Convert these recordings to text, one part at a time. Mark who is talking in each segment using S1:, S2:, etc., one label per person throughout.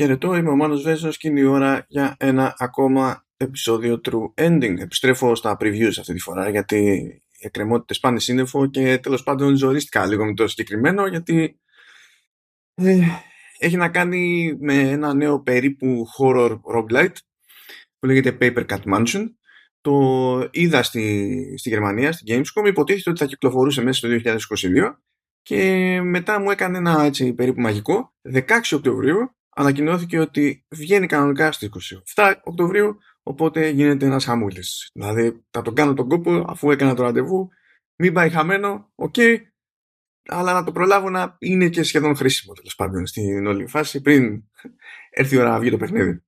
S1: Χαιρετώ, είμαι ο Μάνος Βέζος και είναι η ώρα για ένα ακόμα επεισόδιο True Ending. Επιστρέφω στα previews αυτή τη φορά γιατί οι εκκρεμότητες πάνε σύννεφο και τέλος πάντων ζορίστηκα λίγο με το συγκεκριμένο γιατί ε, έχει να κάνει με ένα νέο περίπου horror roguelite που λέγεται Paper Cut Mansion. Το είδα στη, στη Γερμανία, στην Gamescom, υποτίθεται ότι θα κυκλοφορούσε μέσα στο 2022 και μετά μου έκανε ένα έτσι περίπου μαγικό. 16 Οκτωβρίου ανακοινώθηκε ότι βγαίνει κανονικά στις 27 Οκτωβρίου, οπότε γίνεται ένας χαμούλης. Δηλαδή θα τον κάνω τον κόπο αφού έκανα το ραντεβού, μην πάει χαμένο, οκ, αλλά να το προλάβω να είναι και σχεδόν χρήσιμο τέλος πάντων στην όλη φάση πριν έρθει η ώρα να βγει το παιχνίδι.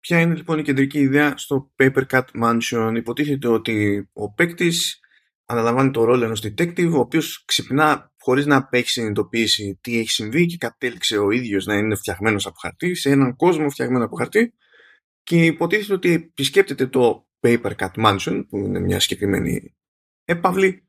S1: Ποια είναι λοιπόν η κεντρική ιδέα στο Paper Cut Mansion; Υποτίθεται ότι ο παίκτης αναλαμβάνει το ρόλο ενός detective ο οποίος ξυπνά χωρίς να έχει συνειδητοποιήσει τι έχει συμβεί και κατέληξε ο ίδιος να είναι φτιαγμένος από χαρτί σε έναν κόσμο φτιαγμένο από χαρτί και υποτίθεται ότι επισκέπτεται το Paper Cut Mansion που είναι μια συγκεκριμένη έπαυλη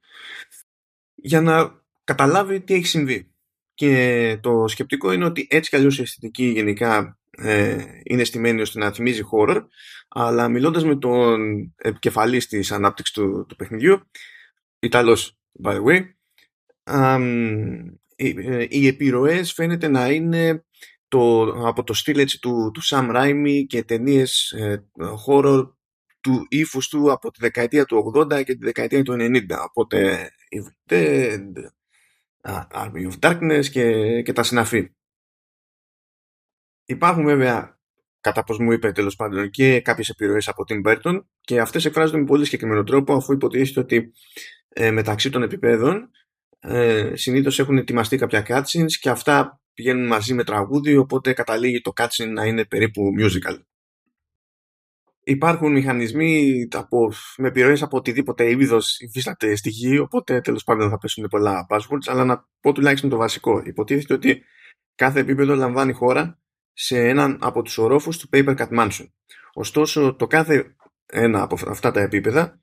S1: για να καταλάβει τι έχει συμβεί. Και το σκεπτικό είναι ότι έτσι κι αλλιώς η αισθητική γενικά ε, είναι στημένη ώστε να θυμίζει horror αλλά μιλώντας με τον επικεφαλής της ανάπτυξης του, του παιχνιδιού Ιταλός by the way οι, ε, οι επιρροές φαίνεται να είναι το, από το στυλ έτσι, του, του Sam Raimi και ταινίες ε, horror του ύφους του από τη δεκαετία του 80 και τη δεκαετία του 90 οπότε Evil Dead Army of Darkness και, και τα συναφή. Υπάρχουν βέβαια κατά πως μου είπε τέλος πάντων και κάποιες επιρροές από Tim Burton και αυτές εκφράζονται με πολύ συγκεκριμένο τρόπο αφού υποτίθεται ότι ε, μεταξύ των επιπέδων ε, συνήθως έχουν ετοιμαστεί κάποια cutscenes και αυτά πηγαίνουν μαζί με τραγούδι οπότε καταλήγει το cutscene να είναι περίπου musical. Υπάρχουν μηχανισμοί από, με επιρροές από οτιδήποτε είδος υφίσταται στη γη, οπότε τέλος πάντων θα πέσουν πολλά passwords, αλλά να πω τουλάχιστον το βασικό. Υποτίθεται ότι κάθε επίπεδο λαμβάνει χώρα σε έναν από τους ορόφους του Paper Cut Mansion. Ωστόσο, το κάθε ένα από αυτά τα επίπεδα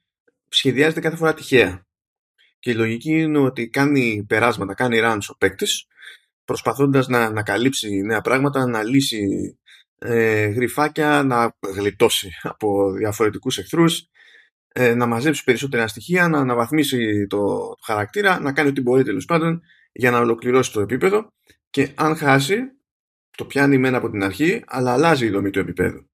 S1: σχεδιάζεται κάθε φορά τυχαία. Και η λογική είναι ότι κάνει περάσματα, κάνει runs ο παίκτης, προσπαθώντας να, να καλύψει νέα πράγματα, να λύσει ε, γρυφάκια, να γλιτώσει από διαφορετικούς εχθρούς, ε, να μαζέψει περισσότερα στοιχεία, να αναβαθμίσει το, το χαρακτήρα, να κάνει ό,τι μπορεί τέλος πάντων για να ολοκληρώσει το επίπεδο. Και αν χάσει, το πιάνει μένα από την αρχή, αλλά αλλάζει η δομή του επίπεδου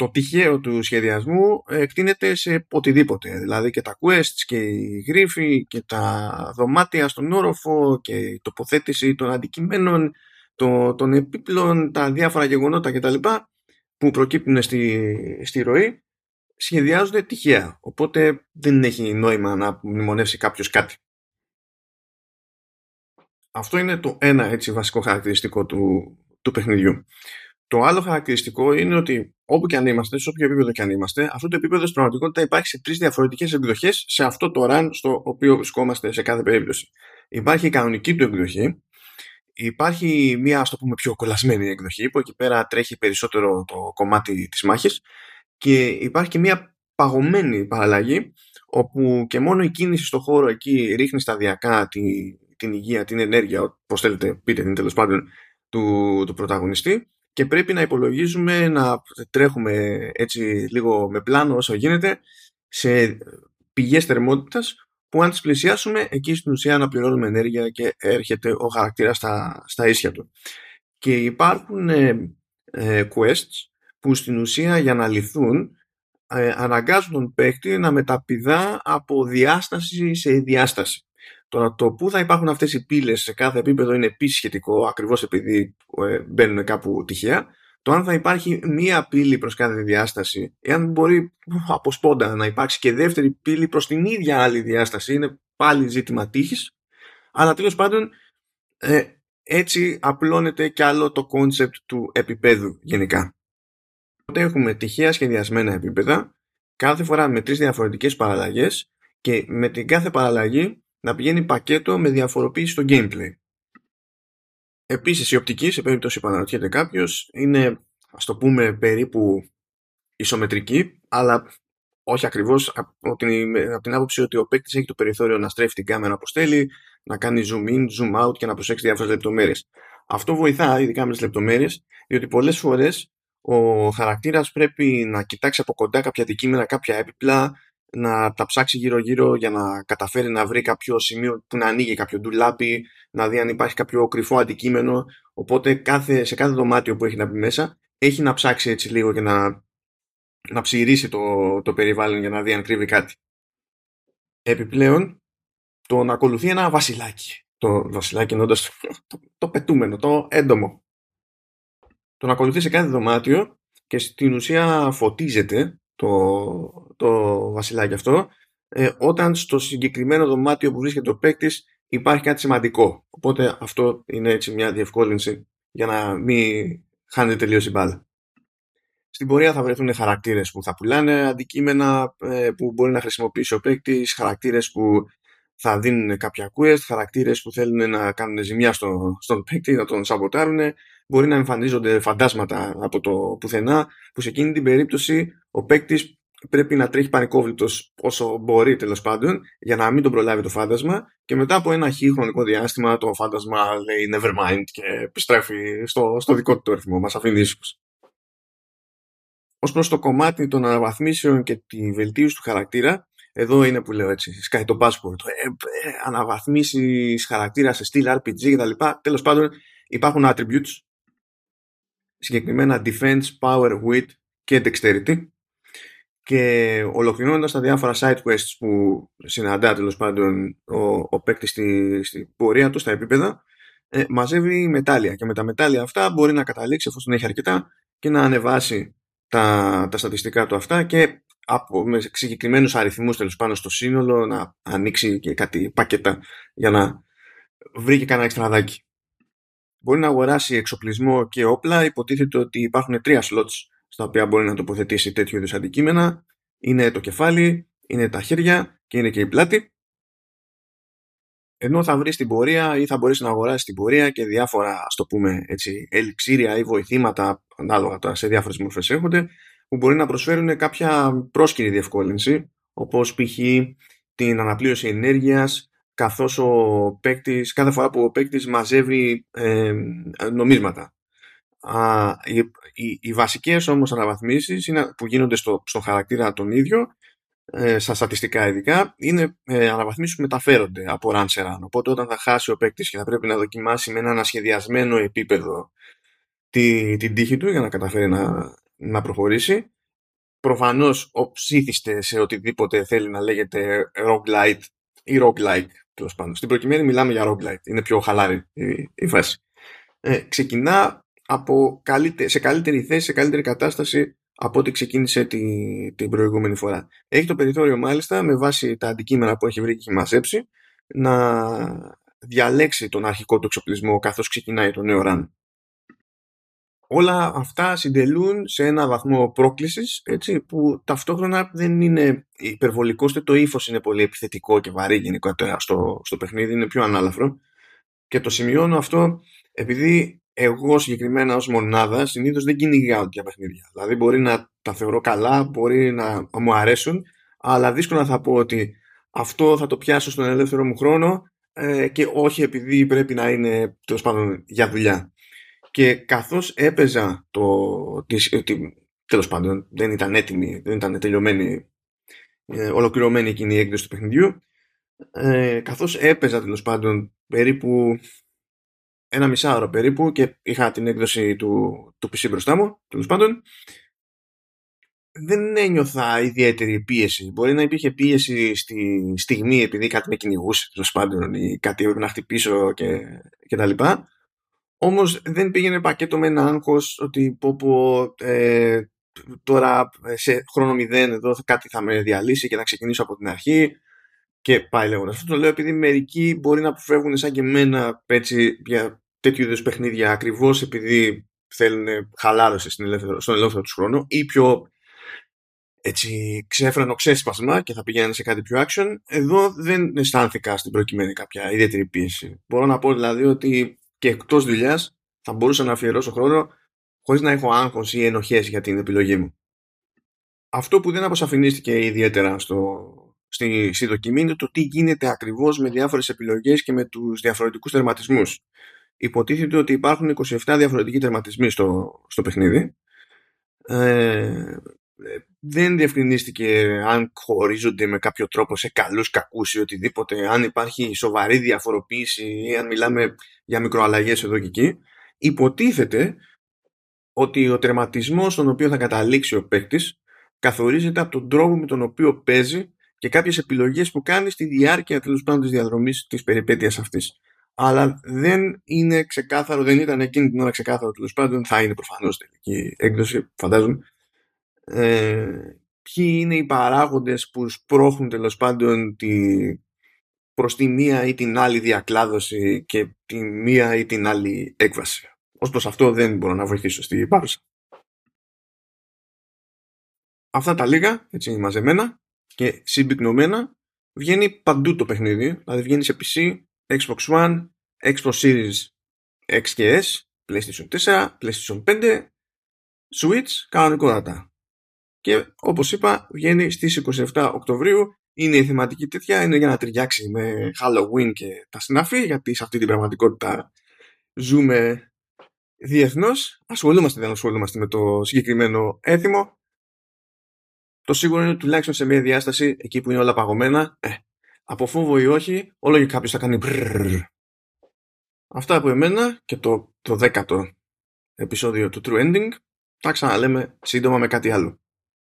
S1: το τυχαίο του σχεδιασμού εκτείνεται σε οτιδήποτε. Δηλαδή και τα quests και οι γρίφοι και τα δωμάτια στον όροφο και η τοποθέτηση των αντικειμένων, το, των επίπλων, τα διάφορα γεγονότα κτλ. που προκύπτουν στη, στη ροή σχεδιάζονται τυχαία. Οπότε δεν έχει νόημα να μνημονεύσει κάποιος κάτι. Αυτό είναι το ένα έτσι βασικό χαρακτηριστικό του, του παιχνιδιού. Το άλλο χαρακτηριστικό είναι ότι όπου και αν είμαστε, σε όποιο επίπεδο και αν είμαστε, αυτό το επίπεδο στην πραγματικότητα υπάρχει σε τρεις διαφορετικές εκδοχές σε αυτό το run στο οποίο βρισκόμαστε σε κάθε περίπτωση. Υπάρχει η κανονική του εκδοχή, υπάρχει μια, ας το πούμε, πιο κολλασμένη εκδοχή, που εκεί πέρα τρέχει περισσότερο το κομμάτι της μάχης, και υπάρχει και μια παγωμένη παραλλαγή, όπου και μόνο η κίνηση στο χώρο εκεί ρίχνει σταδιακά τη, την υγεία, την ενέργεια, όπως θέλετε πείτε την τέλος πάντων, του, του πρωταγωνιστή και πρέπει να υπολογίζουμε να τρέχουμε έτσι λίγο με πλάνο όσο γίνεται σε πηγές θερμότητας που αν τις πλησιάσουμε εκεί στην ουσία να πληρώνουμε ενέργεια και έρχεται ο χαρακτήρας στα, στα ίσια του. Και υπάρχουν ε, ε, quests που στην ουσία για να λυθούν ε, αναγκάζουν τον παίκτη να μεταπηδά από διάσταση σε διάσταση. Τώρα το πού θα υπάρχουν αυτές οι πύλες σε κάθε επίπεδο είναι επίσης σχετικό ακριβώς επειδή ε, μπαίνουν κάπου τυχαία. Το αν θα υπάρχει μία πύλη προς κάθε διάσταση, εάν μπορεί από σπόντα να υπάρξει και δεύτερη πύλη προς την ίδια άλλη διάσταση, είναι πάλι ζήτημα τύχης. Αλλά τέλος πάντων ε, έτσι απλώνεται κι άλλο το concept του επίπεδου γενικά. Οπότε έχουμε τυχαία σχεδιασμένα επίπεδα, κάθε φορά με τρεις διαφορετικές παραλλαγές και με την κάθε παραλλαγή να πηγαίνει πακέτο με διαφοροποίηση στο gameplay. Επίσης η οπτική, σε περίπτωση που αναρωτιέται κάποιος, είναι ας το πούμε περίπου ισομετρική, αλλά όχι ακριβώς από την, από την άποψη ότι ο παίκτης έχει το περιθώριο να στρέφει την κάμερα όπως θέλει, να κάνει zoom in, zoom out και να προσέξει διάφορες λεπτομέρειες. Αυτό βοηθά, ειδικά με τις λεπτομέρειες, διότι πολλές φορές ο χαρακτήρας πρέπει να κοιτάξει από κοντά κάποια αντικείμενα, κάποια έπιπλα, να τα ψάξει γύρω-γύρω για να καταφέρει να βρει κάποιο σημείο που να ανοίγει κάποιο ντουλάπι, να δει αν υπάρχει κάποιο κρυφό αντικείμενο. Οπότε κάθε, σε κάθε δωμάτιο που έχει να μπει μέσα έχει να ψάξει έτσι λίγο και να, να ψηρίσει το, το περιβάλλον για να δει αν κρύβει κάτι. Επιπλέον, το να ακολουθεί ένα βασιλάκι. Το βασιλάκι εννοώντα το, το, πετούμενο, το έντομο. Το να ακολουθεί σε κάθε δωμάτιο και στην ουσία φωτίζεται το, το βασιλάκι αυτό ε, όταν στο συγκεκριμένο δωμάτιο που βρίσκεται ο παίκτης υπάρχει κάτι σημαντικό. Οπότε αυτό είναι έτσι μια διευκόλυνση για να μην χάνεται τελείως η μπάλα. Στην πορεία θα βρεθούν χαρακτήρες που θα πουλάνε αντικείμενα ε, που μπορεί να χρησιμοποιήσει ο παίκτης, χαρακτήρες που θα δίνουν κάποια quest, χαρακτήρες που θέλουν να κάνουν ζημιά στο, στον παίκτη, να τον σαμποτάρουν. Μπορεί να εμφανίζονται φαντάσματα από το πουθενά, που σε εκείνη την περίπτωση ο παίκτης πρέπει να τρέχει πανικόβλητος όσο μπορεί τέλος πάντων για να μην τον προλάβει το φάντασμα και μετά από ένα χι χρονικό διάστημα το φάντασμα λέει never mind και επιστρέφει στο, στο δικό του το ρυθμό, μας αφήνει ήσυχος. Ως προς το κομμάτι των αναβαθμίσεων και τη βελτίωση του χαρακτήρα εδώ είναι που λέω έτσι, σκάει το passport, ε, ε, αναβαθμίσεις χαρακτήρα σε στυλ RPG κτλ. Τέλος πάντων υπάρχουν attributes, συγκεκριμένα defense, power, wit και dexterity και ολοκληρώνοντας τα διάφορα side quests που συναντά τέλος πάντων ο, ο παίκτη στη, στη πορεία του, στα επίπεδα, ε, μαζεύει μετάλλια. Και με τα μετάλλια αυτά μπορεί να καταλήξει, εφόσον έχει αρκετά, και να ανεβάσει τα, τα στατιστικά του αυτά και από, με συγκεκριμένους αριθμούς τέλος πάνω στο σύνολο να ανοίξει και κάτι πακέτα για να βρει και κανένα εξτραδάκι. Μπορεί να αγοράσει εξοπλισμό και όπλα. Υποτίθεται ότι υπάρχουν τρία slots στα οποία μπορεί να τοποθετήσει τέτοιου είδους αντικείμενα. Είναι το κεφάλι, είναι τα χέρια και είναι και η πλάτη. Ενώ θα βρεις στην πορεία ή θα μπορείς να αγοράσεις στην πορεία και διάφορα, ας το πούμε έτσι, ελιξήρια ή βοηθήματα, ανάλογα τώρα σε διάφορες μορφές έρχονται, που μπορεί να προσφέρουν κάποια πρόσκυρη διευκόλυνση, όπως π.χ. την αναπλήρωση ενέργειας, καθώς ο παίκτης, κάθε φορά που ο παίκτης μαζεύει ε, νομίσματα. Α, οι, οι, οι βασικές όμως αναβαθμίσεις είναι, που γίνονται στο, στο χαρακτήρα τον ίδιο ε, στα στατιστικά ειδικά είναι ε, αναβαθμίσεις που μεταφέρονται από run σε run οπότε όταν θα χάσει ο παίκτης και θα πρέπει να δοκιμάσει με ένα ανασχεδιασμένο επίπεδο τη, την τύχη του για να καταφέρει να, να προχωρήσει προφανώς ψήθιστε σε οτιδήποτε θέλει να λέγεται roguelite ή roguelike τέλος πάντων. Στην προκειμένη μιλάμε για roguelite. Είναι πιο χαλάρη η, η φάση. Ε, ξεκινά από σε καλύτερη θέση, σε καλύτερη κατάσταση από ό,τι ξεκίνησε τη, την προηγούμενη φορά. Έχει το περιθώριο μάλιστα με βάση τα αντικείμενα που έχει βρει και έχει μαζέψει να διαλέξει τον αρχικό του εξοπλισμό καθώς ξεκινάει το νέο run. Όλα αυτά συντελούν σε ένα βαθμό πρόκλησης έτσι, που ταυτόχρονα δεν είναι υπερβολικό, το ύφος είναι πολύ επιθετικό και βαρύ γενικότερα στο, στο παιχνίδι, είναι πιο ανάλαφρο. Και το σημειώνω αυτό επειδή εγώ συγκεκριμένα ως μονάδα συνήθως δεν κυνηγάω τέτοια παιχνίδια. Δηλαδή μπορεί να τα θεωρώ καλά, μπορεί να μου αρέσουν, αλλά δύσκολα θα πω ότι αυτό θα το πιάσω στον ελεύθερο μου χρόνο ε, και όχι επειδή πρέπει να είναι τέλος πάντων για δουλειά. Και καθώς έπαιζα το, τη, τη, τέλος πάντων δεν ήταν έτοιμη, δεν ήταν τελειωμένη, ε, ολοκληρωμένη εκείνη η έκδοση του παιχνιδιού, ε, καθώς έπαιζα τέλος πάντων περίπου ένα μισάωρο περίπου και είχα την έκδοση του, του PC μπροστά μου, τέλος πάντων, δεν ένιωθα ιδιαίτερη πίεση. Μπορεί να υπήρχε πίεση στη στιγμή επειδή κάτι με κυνηγούσε, τέλος πάντων, ή κάτι έπρεπε να χτυπήσω και, και τα λοιπά. Όμως δεν πήγαινε πακέτο με ένα άγχος ότι πω, πω ε, τώρα σε χρόνο μηδέν εδώ κάτι θα με διαλύσει και θα ξεκινήσω από την αρχή και πάει λέγοντας. Αυτό το λέω επειδή μερικοί μπορεί να αποφεύγουν σαν και εμένα έτσι, για τέτοιου είδους παιχνίδια ακριβώς επειδή θέλουν χαλάρωση στην ελεύθερο, στον ελεύθερο τους χρόνο ή πιο έτσι ξέφρενο ξέσπασμα και θα πηγαίνουν σε κάτι πιο action. Εδώ δεν αισθάνθηκα στην προκειμένη κάποια ιδιαίτερη πίεση. Μπορώ να πω δηλαδή ότι και εκτός δουλειάς θα μπορούσα να αφιερώσω χρόνο χωρίς να έχω άγχος ή ενοχές για την επιλογή μου. Αυτό που δεν αποσαφηνίστηκε ιδιαίτερα στο, στη, στη δοκιμή είναι το τι γίνεται ακριβώς με διάφορες επιλογές και με τους διαφορετικούς τερματισμούς. υποτίθεται ότι υπάρχουν 27 διαφορετικοί τερματισμοί στο, στο παιχνίδι. Ε, δεν διευκρινίστηκε αν χωρίζονται με κάποιο τρόπο σε καλούς, κακούς ή οτιδήποτε, αν υπάρχει σοβαρή διαφοροποίηση ή αν μιλάμε για μικροαλλαγές εδώ και εκεί. Υποτίθεται ότι ο τερματισμός στον οποίο θα καταλήξει ο παίκτης καθορίζεται από τον τρόπο με τον οποίο παίζει και κάποιες επιλογές που κάνει στη διάρκεια τέλος πάντων της διαδρομής της περιπέτειας αυτής. Αλλά δεν είναι ξεκάθαρο, δεν ήταν εκείνη την ώρα ξεκάθαρο τέλος πάντων, θα είναι προφανώς τελική έκδοση, φαντάζομαι. Ε, ποιοι είναι οι παράγοντες που σπρώχνουν τέλος πάντων τη, προς τη μία ή την άλλη διακλάδωση και τη μία ή την άλλη έκβαση. Ως προς αυτό δεν μπορώ να βοηθήσω στη πάρουσα. Αυτά τα λίγα, έτσι μαζεμένα και συμπυκνωμένα, βγαίνει παντού το παιχνίδι. Δηλαδή βγαίνει σε PC, Xbox One, Xbox Series X και S, PlayStation 4, PlayStation 5, Switch, κανονικότατα. Και όπως είπα, βγαίνει στις 27 Οκτωβρίου. Είναι η θεματική τέτοια, είναι για να ταιριάξει με Halloween και τα συναφή, γιατί σε αυτή την πραγματικότητα ζούμε διεθνώς. Ασχολούμαστε, δεν ασχολούμαστε με το συγκεκριμένο έθιμο. Το σίγουρο είναι τουλάχιστον σε μια διάσταση, εκεί που είναι όλα παγωμένα, ε, από φόβο ή όχι, όλο και κάποιος θα κάνει μπρρρρ. Αυτά από εμένα και το, το δέκατο επεισόδιο του True Ending. Τα ξαναλέμε σύντομα με κάτι άλλο.